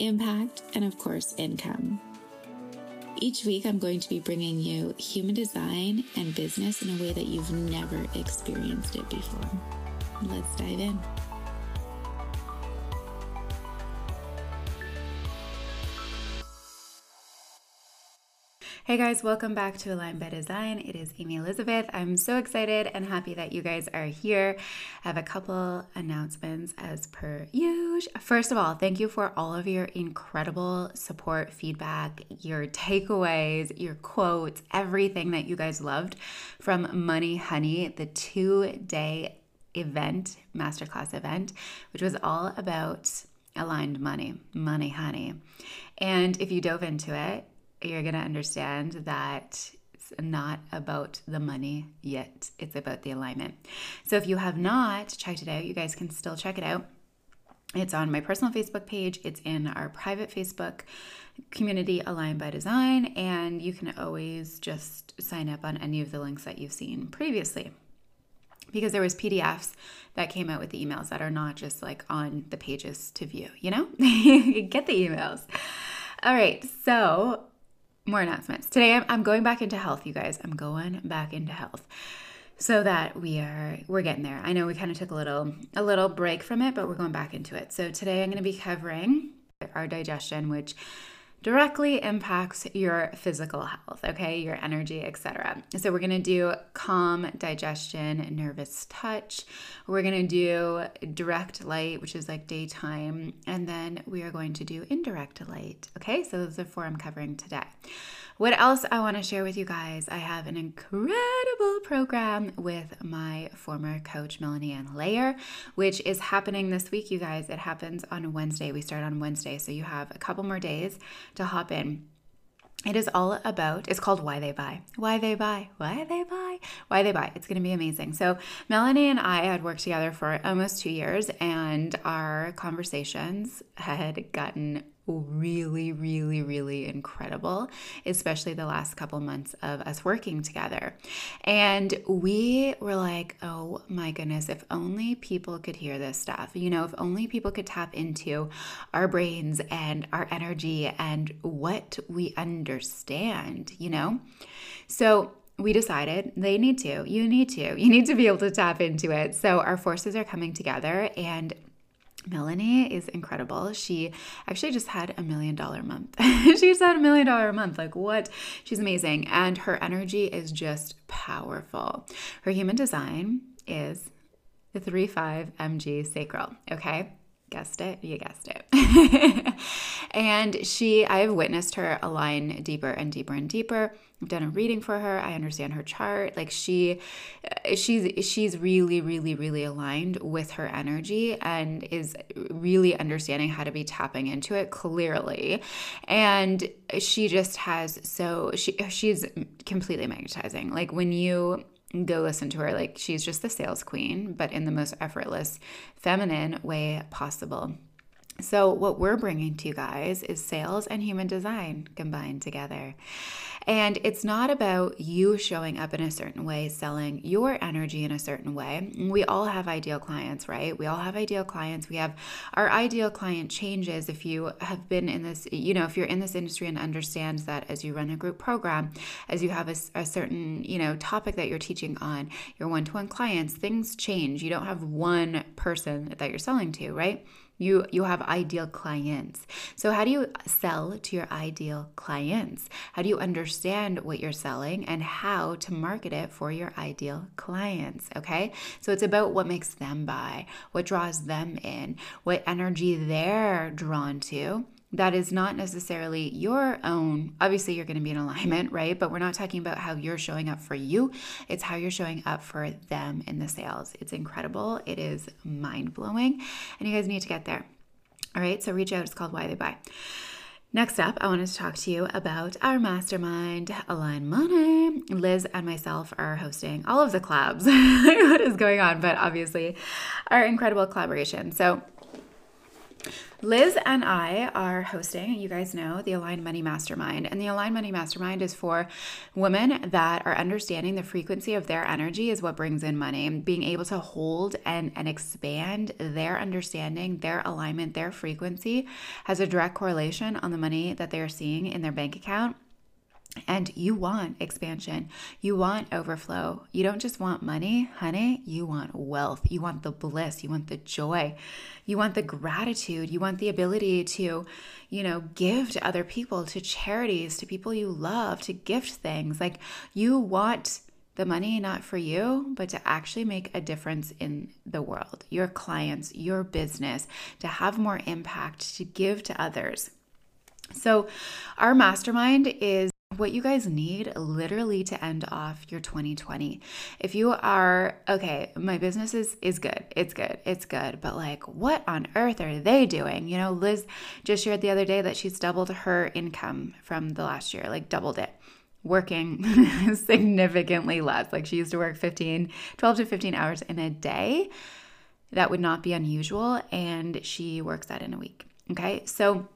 impact, and of course, income. Each week, I'm going to be bringing you human design and business in a way that you've never experienced it before. Let's dive in. Hey guys, welcome back to Align by Design. It is Amy Elizabeth. I'm so excited and happy that you guys are here. I have a couple announcements as per First of all, thank you for all of your incredible support, feedback, your takeaways, your quotes, everything that you guys loved from Money Honey, the two day event, masterclass event, which was all about aligned money, money honey. And if you dove into it, you're going to understand that it's not about the money yet, it's about the alignment. So if you have not checked it out, you guys can still check it out. It's on my personal Facebook page, it's in our private Facebook community Align by Design, and you can always just sign up on any of the links that you've seen previously because there was PDFs that came out with the emails that are not just like on the pages to view, you know? Get the emails. All right, so more announcements. Today I'm, going back into health, you guys. I'm going back into health so that we are we're getting there. I know we kind of took a little a little break from it, but we're going back into it. So today I'm going to be covering our digestion, which directly impacts your physical health, okay, your energy, etc. So we're going to do calm digestion, nervous touch. We're going to do direct light, which is like daytime, and then we are going to do indirect light. Okay? So those are four I'm covering today. What else I want to share with you guys? I have an incredible program with my former coach, Melanie Ann Layer, which is happening this week, you guys. It happens on Wednesday. We start on Wednesday. So you have a couple more days to hop in. It is all about, it's called Why They Buy. Why They Buy. Why They Buy. Why They Buy. It's going to be amazing. So, Melanie and I had worked together for almost two years, and our conversations had gotten really, really, really incredible, especially the last couple months of us working together. And we were like, oh my goodness, if only people could hear this stuff, you know, if only people could tap into our brains and our energy and what we understand, you know? So, we decided they need to, you need to, you need to be able to tap into it. So, our forces are coming together, and Melanie is incredible. She actually just had a million dollar month. she just had a million dollar month. Like, what? She's amazing. And her energy is just powerful. Her human design is the 3 5 MG sacral. Okay. Guessed it. You guessed it. and she, I have witnessed her align deeper and deeper and deeper. I've done a reading for her. I understand her chart. Like she, uh, she's she's really, really, really aligned with her energy and is really understanding how to be tapping into it clearly. And she just has so she she's completely magnetizing. Like when you go listen to her. Like she's just the sales queen, but in the most effortless, feminine way possible. So, what we're bringing to you guys is sales and human design combined together. And it's not about you showing up in a certain way, selling your energy in a certain way. We all have ideal clients, right? We all have ideal clients. We have our ideal client changes if you have been in this, you know, if you're in this industry and understand that as you run a group program, as you have a, a certain, you know, topic that you're teaching on, your one to one clients, things change. You don't have one person that you're selling to, right? You you have ideal clients. So how do you sell to your ideal clients? How do you understand what you're selling and how to market it for your ideal clients, okay? So it's about what makes them buy, what draws them in, what energy they're drawn to that is not necessarily your own. Obviously, you're going to be in alignment, right? But we're not talking about how you're showing up for you. It's how you're showing up for them in the sales. It's incredible. It is mind blowing. And you guys need to get there. All right. So reach out. It's called Why They Buy. Next up, I wanted to talk to you about our mastermind, Align Money. Liz and myself are hosting all of the collabs. what is going on? But obviously, our incredible collaboration. So, Liz and I are hosting, you guys know, the Align Money Mastermind. And the Align Money Mastermind is for women that are understanding the frequency of their energy is what brings in money. And being able to hold and, and expand their understanding, their alignment, their frequency has a direct correlation on the money that they are seeing in their bank account and you want expansion. You want overflow. You don't just want money, honey. You want wealth. You want the bliss. You want the joy. You want the gratitude. You want the ability to, you know, give to other people, to charities, to people you love, to gift things. Like you want the money not for you, but to actually make a difference in the world, your clients, your business, to have more impact, to give to others. So, our mastermind is what you guys need literally to end off your 2020. If you are okay, my business is is good. It's good. It's good. But like what on earth are they doing? You know, Liz just shared the other day that she's doubled her income from the last year, like doubled it. Working significantly less. Like she used to work 15, 12 to 15 hours in a day. That would not be unusual and she works that in a week. Okay? So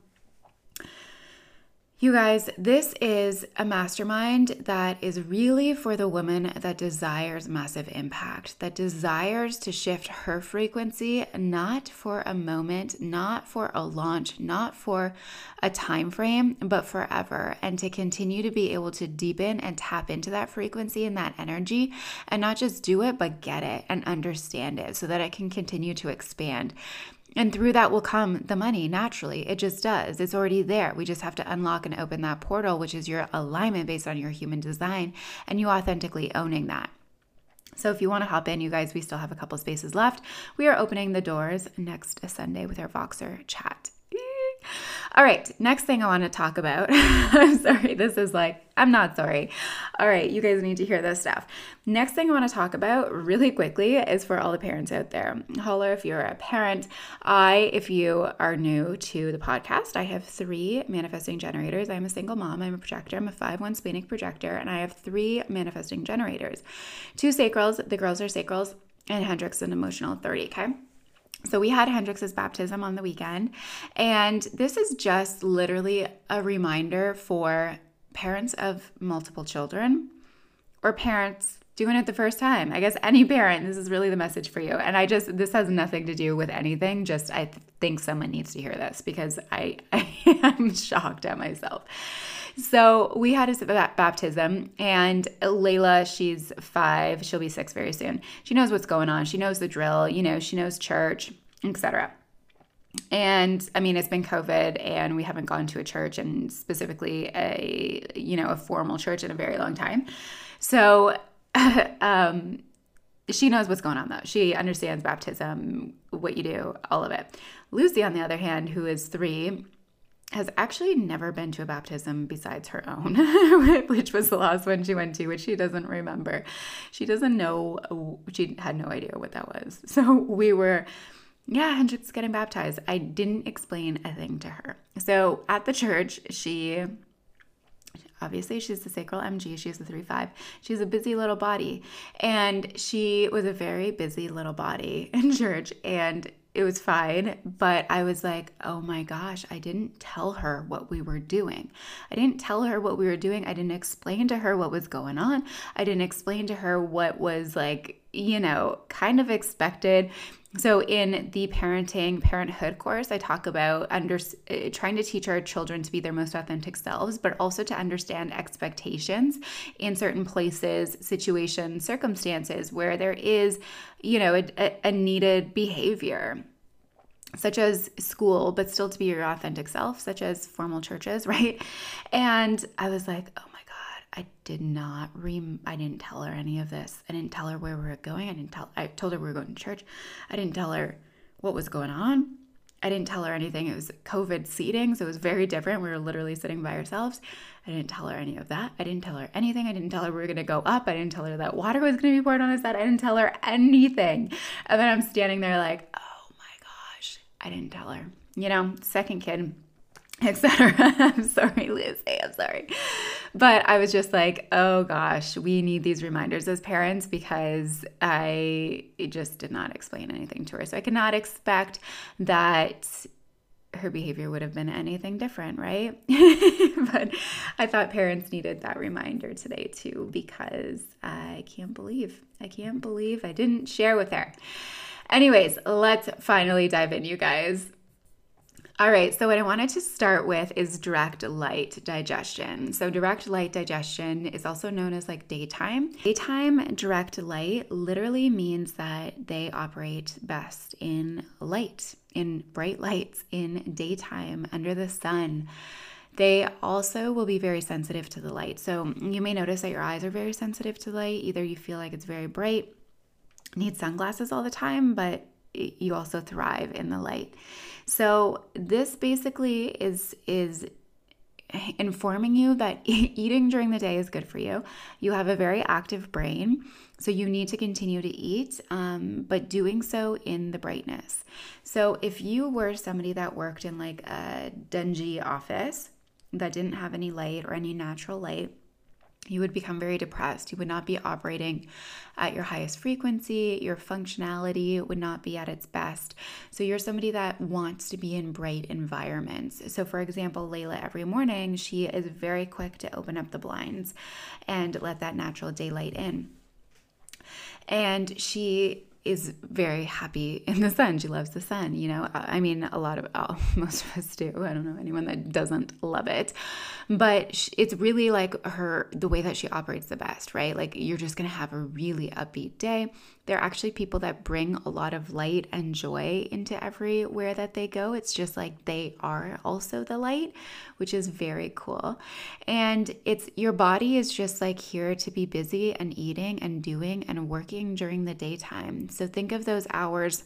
you guys, this is a mastermind that is really for the woman that desires massive impact, that desires to shift her frequency not for a moment, not for a launch, not for a time frame, but forever and to continue to be able to deepen and tap into that frequency and that energy and not just do it but get it and understand it so that it can continue to expand. And through that will come the money naturally. It just does. It's already there. We just have to unlock and open that portal, which is your alignment based on your human design and you authentically owning that. So if you want to hop in, you guys, we still have a couple spaces left. We are opening the doors next Sunday with our Voxer chat. All right, next thing I want to talk about. I'm sorry, this is like, I'm not sorry. All right, you guys need to hear this stuff. Next thing I want to talk about really quickly is for all the parents out there. Holler if you're a parent. I, if you are new to the podcast, I have three manifesting generators. I'm a single mom, I'm a projector, I'm a 5 1 splenic projector, and I have three manifesting generators. Two sacrals, the girls are sacrals, and Hendrix, an emotional 30, okay? So we had Hendrix's baptism on the weekend, and this is just literally a reminder for parents of multiple children or parents doing it the first time. I guess any parent, this is really the message for you. And I just this has nothing to do with anything, just I think someone needs to hear this because I I am shocked at myself. So we had a baptism, and Layla, she's five. She'll be six very soon. She knows what's going on. She knows the drill. You know, she knows church, etc. And I mean, it's been COVID, and we haven't gone to a church, and specifically a you know a formal church in a very long time. So. um, she knows what's going on though. She understands baptism, what you do, all of it. Lucy, on the other hand, who is three, has actually never been to a baptism besides her own, which was the last one she went to, which she doesn't remember. She doesn't know, she had no idea what that was. So we were, yeah, Hendrix getting baptized. I didn't explain a thing to her. So at the church, she obviously she's the sacral mg she's the 3-5 she's a busy little body and she was a very busy little body in church and it was fine. But I was like, oh my gosh, I didn't tell her what we were doing. I didn't tell her what we were doing. I didn't explain to her what was going on. I didn't explain to her what was like, you know, kind of expected. So, in the parenting, parenthood course, I talk about under, uh, trying to teach our children to be their most authentic selves, but also to understand expectations in certain places, situations, circumstances where there is, you know, a, a needed behavior such as school, but still to be your authentic self, such as formal churches, right? And I was like, oh I did not re I didn't tell her any of this. I didn't tell her where we were going. I didn't tell I told her we were going to church. I didn't tell her what was going on. I didn't tell her anything. It was COVID seating, so it was very different. We were literally sitting by ourselves. I didn't tell her any of that. I didn't tell her anything. I didn't tell her we were going to go up. I didn't tell her that water was going to be poured on us. That I didn't tell her anything. And then I'm standing there like, oh my gosh, I didn't tell her. You know, second kid, etc. I'm sorry, Lucy. I'm sorry. But I was just like, oh gosh, we need these reminders as parents because I just did not explain anything to her. So I cannot expect that her behavior would have been anything different, right? but I thought parents needed that reminder today too because I can't believe, I can't believe I didn't share with her. Anyways, let's finally dive in, you guys. All right, so what I wanted to start with is direct light digestion. So, direct light digestion is also known as like daytime. Daytime direct light literally means that they operate best in light, in bright lights, in daytime, under the sun. They also will be very sensitive to the light. So, you may notice that your eyes are very sensitive to light. Either you feel like it's very bright, need sunglasses all the time, but you also thrive in the light. So this basically is is informing you that eating during the day is good for you. You have a very active brain, so you need to continue to eat, um, but doing so in the brightness. So if you were somebody that worked in like a dingy office that didn't have any light or any natural light, you would become very depressed. You would not be operating at your highest frequency. Your functionality would not be at its best. So, you're somebody that wants to be in bright environments. So, for example, Layla, every morning, she is very quick to open up the blinds and let that natural daylight in. And she is very happy in the sun. She loves the sun, you know. I mean, a lot of oh, most of us do. I don't know anyone that doesn't love it. But it's really like her the way that she operates the best, right? Like you're just going to have a really upbeat day. They're actually people that bring a lot of light and joy into everywhere that they go. It's just like they are also the light, which is very cool. And it's your body is just like here to be busy and eating and doing and working during the daytime. So think of those hours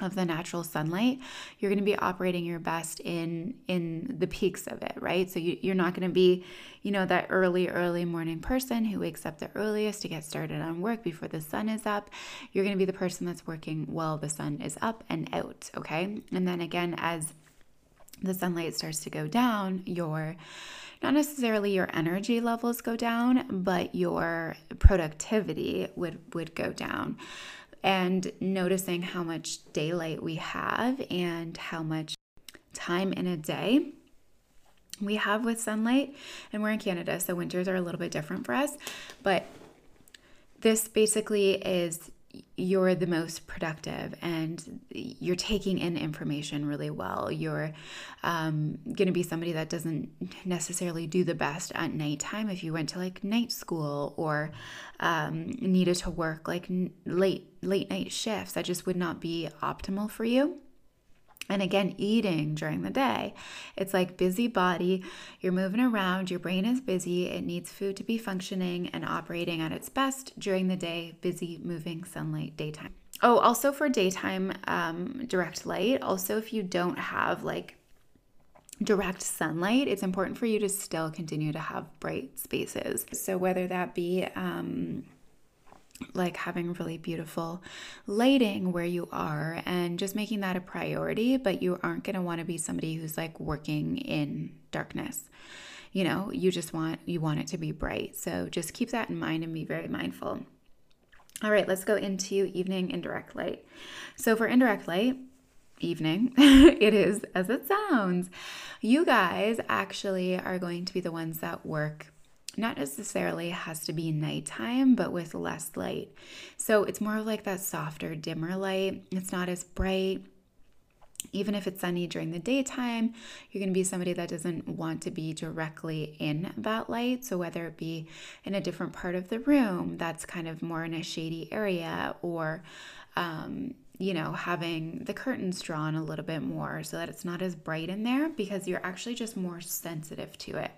of the natural sunlight you're going to be operating your best in in the peaks of it right? So you, you're not going to be you know that early early morning person who wakes up the earliest to get started on work before the sun is up. You're going to be the person that's working while the sun is up and out okay? And then again as the sunlight starts to go down your not necessarily your energy levels go down but your productivity would would go down and noticing how much daylight we have and how much time in a day we have with sunlight. And we're in Canada, so winters are a little bit different for us. But this basically is you're the most productive and you're taking in information really well. You're um, going to be somebody that doesn't necessarily do the best at nighttime if you went to like night school or um, needed to work like late late night shifts. That just would not be optimal for you. And again, eating during the day. It's like busy body. You're moving around. Your brain is busy. It needs food to be functioning and operating at its best during the day. Busy, moving, sunlight, daytime. Oh, also for daytime um, direct light. Also, if you don't have like direct sunlight, it's important for you to still continue to have bright spaces. So, whether that be um, like having really beautiful lighting where you are and just making that a priority, but you aren't going to want to be somebody who's like working in darkness. You know, you just want you want it to be bright. So just keep that in mind and be very mindful. All right, let's go into evening indirect light. So for indirect light, evening, it is as it sounds. You guys actually are going to be the ones that work not necessarily has to be nighttime, but with less light. So it's more of like that softer, dimmer light. It's not as bright. Even if it's sunny during the daytime, you're going to be somebody that doesn't want to be directly in that light. So, whether it be in a different part of the room that's kind of more in a shady area, or um, you know, having the curtains drawn a little bit more so that it's not as bright in there because you're actually just more sensitive to it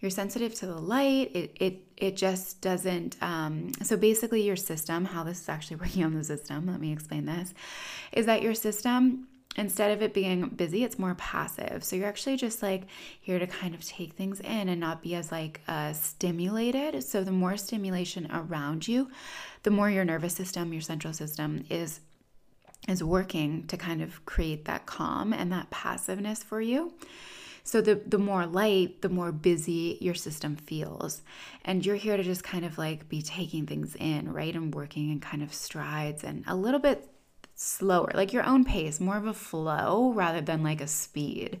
you're sensitive to the light. It it it just doesn't. Um, so basically, your system, how this is actually working on the system. Let me explain this. Is that your system instead of it being busy it's more passive so you're actually just like here to kind of take things in and not be as like uh, stimulated so the more stimulation around you the more your nervous system your central system is is working to kind of create that calm and that passiveness for you. So the the more light, the more busy your system feels. And you're here to just kind of like be taking things in, right? And working in kind of strides and a little bit slower, like your own pace, more of a flow rather than like a speed.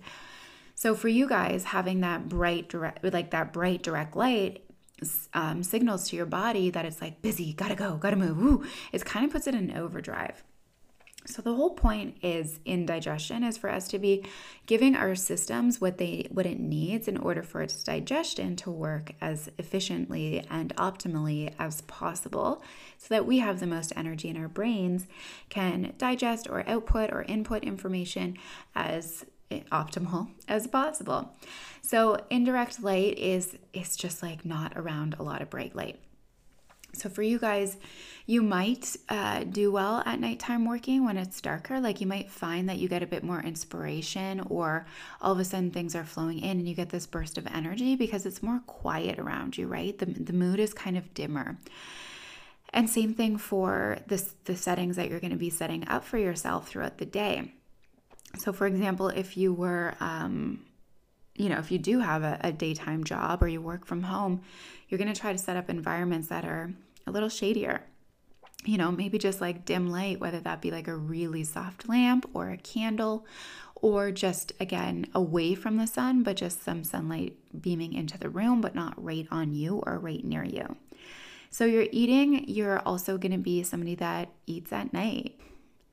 So for you guys, having that bright direct, like that bright direct light, um, signals to your body that it's like busy, gotta go, gotta move. Woo. It kind of puts it in overdrive. So the whole point is in digestion is for us to be giving our systems what they what it needs in order for its digestion to work as efficiently and optimally as possible so that we have the most energy in our brains can digest or output or input information as optimal as possible. So indirect light is it's just like not around a lot of bright light. So, for you guys, you might uh, do well at nighttime working when it's darker. Like, you might find that you get a bit more inspiration, or all of a sudden things are flowing in and you get this burst of energy because it's more quiet around you, right? The, the mood is kind of dimmer. And same thing for this, the settings that you're going to be setting up for yourself throughout the day. So, for example, if you were, um, you know, if you do have a, a daytime job or you work from home, you're going to try to set up environments that are a little shadier. You know, maybe just like dim light, whether that be like a really soft lamp or a candle, or just again away from the sun, but just some sunlight beaming into the room, but not right on you or right near you. So, you're eating, you're also going to be somebody that eats at night.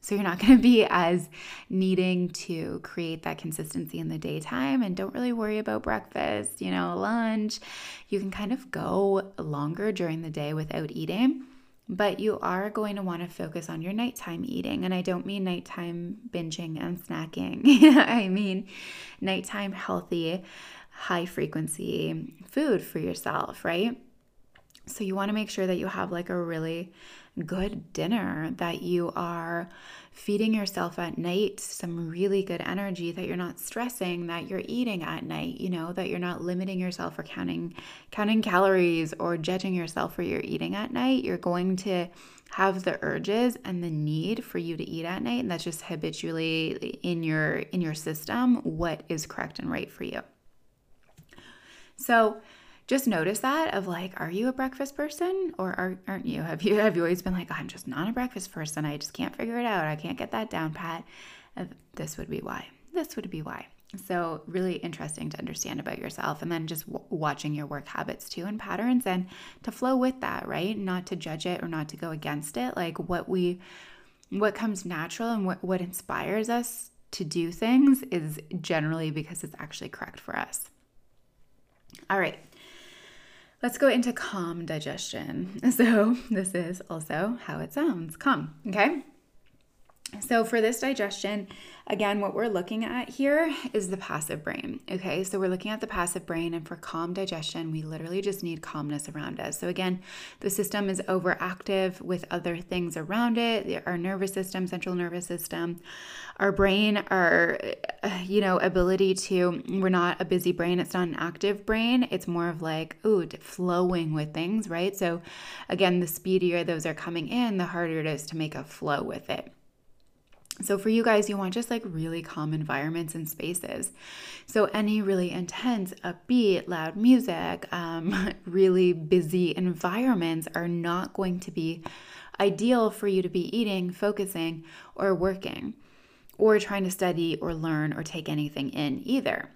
So you're not going to be as needing to create that consistency in the daytime and don't really worry about breakfast, you know, lunch. You can kind of go longer during the day without eating, but you are going to want to focus on your nighttime eating. And I don't mean nighttime binging and snacking, I mean nighttime healthy, high frequency food for yourself, right? So you want to make sure that you have like a really good dinner, that you are feeding yourself at night some really good energy, that you're not stressing, that you're eating at night, you know, that you're not limiting yourself or counting counting calories or judging yourself for your eating at night. You're going to have the urges and the need for you to eat at night and that's just habitually in your in your system what is correct and right for you. So, just notice that of like are you a breakfast person? Or are, aren't you? Have you have you always been like i'm just not a breakfast person. I just can't figure it out. I can't get that down pat. This would be why. This would be why. So really interesting to understand about yourself and then just w- watching your work habits too and patterns and to flow with that right? Not to judge it or not to go against it. Like what we what comes natural and what, what inspires us to do things is generally because it's actually correct for us. All right Let's go into calm digestion. So, this is also how it sounds calm, okay? So, for this digestion, again, what we're looking at here is the passive brain. Okay, so we're looking at the passive brain, and for calm digestion, we literally just need calmness around us. So, again, the system is overactive with other things around it our nervous system, central nervous system, our brain, our, uh, you know, ability to, we're not a busy brain, it's not an active brain. It's more of like, ooh, flowing with things, right? So, again, the speedier those are coming in, the harder it is to make a flow with it. So, for you guys, you want just like really calm environments and spaces. So, any really intense, upbeat, loud music, um, really busy environments are not going to be ideal for you to be eating, focusing, or working, or trying to study or learn or take anything in either.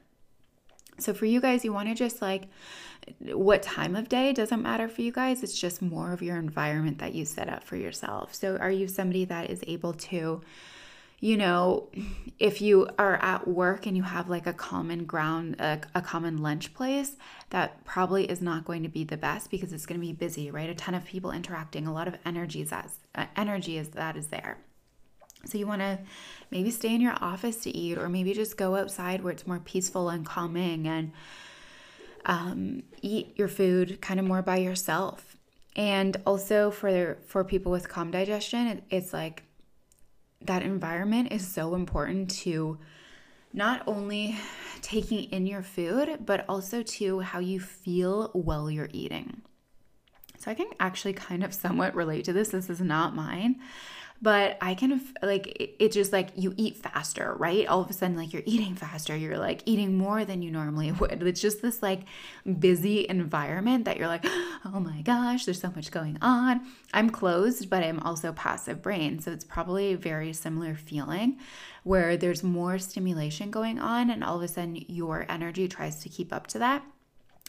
So, for you guys, you want to just like what time of day doesn't matter for you guys. It's just more of your environment that you set up for yourself. So, are you somebody that is able to? You know, if you are at work and you have like a common ground, a, a, common lunch place, that probably is not going to be the best because it's going to be busy, right? A ton of people interacting, a lot of energy that, uh, energy is that is there. So you want to maybe stay in your office to eat, or maybe just go outside where it's more peaceful and calming, and um, eat your food kind of more by yourself. And also for for people with calm digestion, it, it's like that environment is so important to not only taking in your food, but also to how you feel while you're eating. So I can actually kind of somewhat relate to this. This is not mine, but I can like it, just like you eat faster, right? All of a sudden, like you're eating faster, you're like eating more than you normally would. It's just this like busy environment that you're like, oh my gosh, there's so much going on. I'm closed, but I'm also passive brain. So it's probably a very similar feeling where there's more stimulation going on, and all of a sudden your energy tries to keep up to that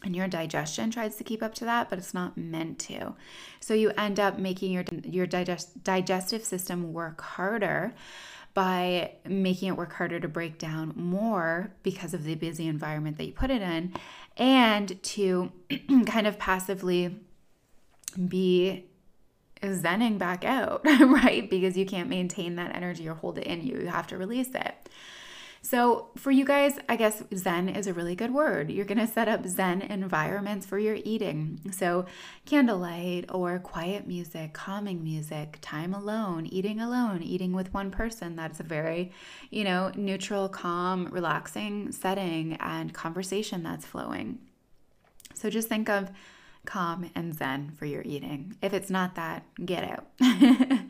and your digestion tries to keep up to that but it's not meant to. So you end up making your your digest, digestive system work harder by making it work harder to break down more because of the busy environment that you put it in and to kind of passively be zenning back out right? Because you can't maintain that energy or hold it in you. You have to release it so, for you guys, I guess Zen is a really good word. You're going to set up Zen environments for your eating. So, candlelight or quiet music, calming music, time alone, eating alone, eating with one person. That's a very, you know, neutral, calm, relaxing setting and conversation that's flowing. So, just think of calm and Zen for your eating. If it's not that, get out.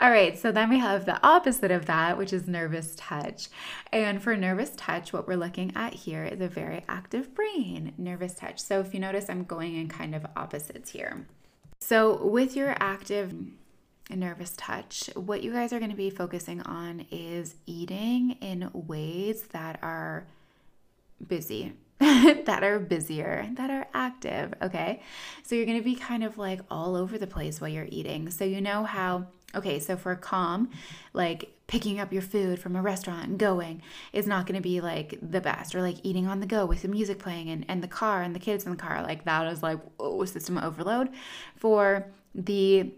All right, so then we have the opposite of that, which is nervous touch. And for nervous touch, what we're looking at here is a very active brain, nervous touch. So if you notice, I'm going in kind of opposites here. So with your active nervous touch, what you guys are going to be focusing on is eating in ways that are busy. that are busier, that are active, okay? So you're gonna be kind of like all over the place while you're eating. So you know how Okay, so for calm, like picking up your food from a restaurant and going is not going to be like the best, or like eating on the go with the music playing and, and the car and the kids in the car. Like that is like, oh, system overload. For the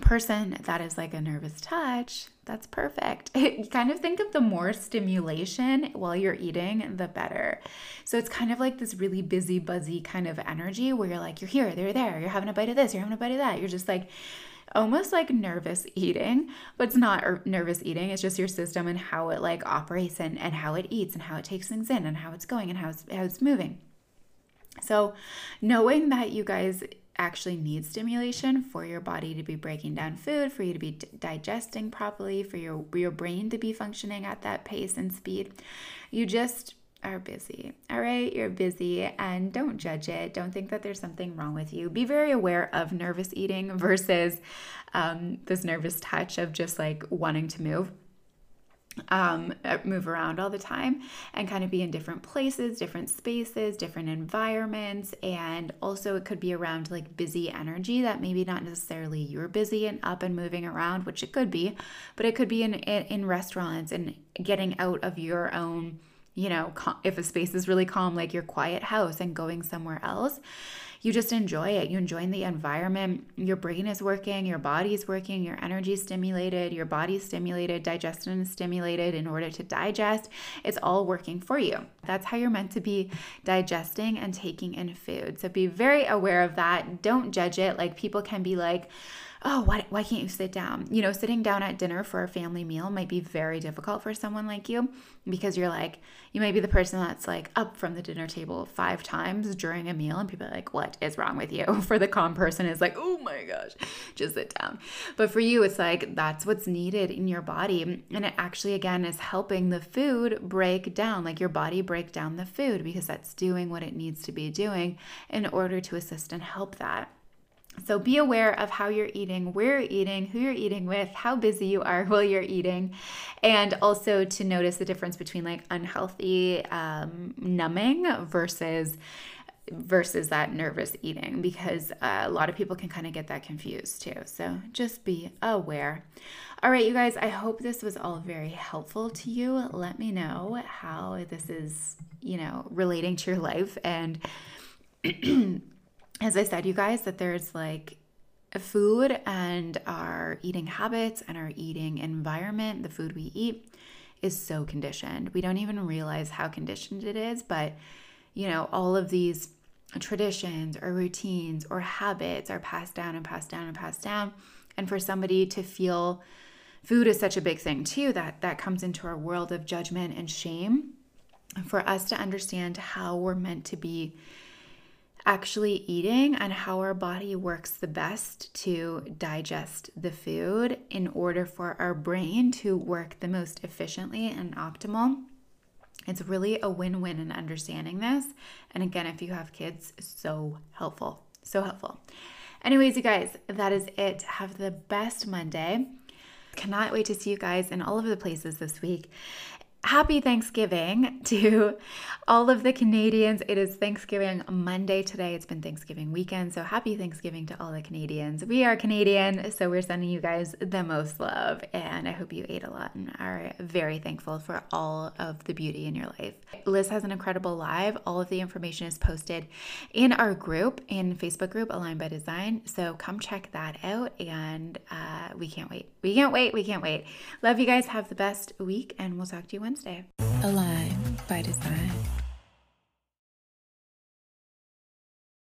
person that is like a nervous touch, that's perfect. you kind of think of the more stimulation while you're eating, the better. So it's kind of like this really busy, buzzy kind of energy where you're like, you're here, they're there, you're having a bite of this, you're having a bite of that. You're just like, almost like nervous eating, but it's not er, nervous eating. It's just your system and how it like operates and, and how it eats and how it takes things in and how it's going and how it's, how it's moving. So, knowing that you guys actually need stimulation for your body to be breaking down food, for you to be d- digesting properly, for your your brain to be functioning at that pace and speed, you just are busy. All right, you're busy and don't judge it. Don't think that there's something wrong with you. Be very aware of nervous eating versus um, this nervous touch of just like wanting to move. Um, uh, move around all the time and kind of be in different places, different spaces, different environments, and also it could be around like busy energy that maybe not necessarily you're busy and up and moving around, which it could be, but it could be in in, in restaurants and getting out of your own you know, if a space is really calm, like your quiet house, and going somewhere else, you just enjoy it. You enjoy the environment. Your brain is working, your body's working, your energy is stimulated, your body's stimulated, digestion is stimulated in order to digest. It's all working for you. That's how you're meant to be digesting and taking in food. So be very aware of that. Don't judge it. Like people can be like, oh, why, why can't you sit down? You know, sitting down at dinner for a family meal might be very difficult for someone like you because you're like, you might be the person that's like up from the dinner table five times during a meal, and people are like, what is wrong with you? For the calm person, is like, oh my gosh, just sit down. But for you, it's like, that's what's needed in your body. And it actually, again, is helping the food break down, like your body break down the food because that's doing what it needs to be doing in order to assist and help that. So be aware of how you're eating, where you're eating, who you're eating with, how busy you are while you're eating, and also to notice the difference between like unhealthy um, numbing versus versus that nervous eating because uh, a lot of people can kind of get that confused too. So just be aware. All right, you guys, I hope this was all very helpful to you. Let me know how this is, you know, relating to your life and as I said, you guys, that there's like food and our eating habits and our eating environment, the food we eat is so conditioned. We don't even realize how conditioned it is, but you know, all of these traditions or routines or habits are passed down and passed down and passed down. And for somebody to feel food is such a big thing too that that comes into our world of judgment and shame. For us to understand how we're meant to be actually eating and how our body works the best to digest the food in order for our brain to work the most efficiently and optimal. It's really a win win in understanding this. And again, if you have kids, so helpful. So helpful. Anyways, you guys, that is it. Have the best Monday. Cannot wait to see you guys in all of the places this week happy Thanksgiving to all of the Canadians. It is Thanksgiving Monday today. It's been Thanksgiving weekend. So happy Thanksgiving to all the Canadians. We are Canadian, so we're sending you guys the most love. And I hope you ate a lot and are very thankful for all of the beauty in your life. Liz has an incredible live. All of the information is posted in our group, in Facebook group, Align by Design. So come check that out. And uh, we can't wait. We can't wait. We can't wait. Love you guys. Have the best week, and we'll talk to you Wednesday. Align by Design.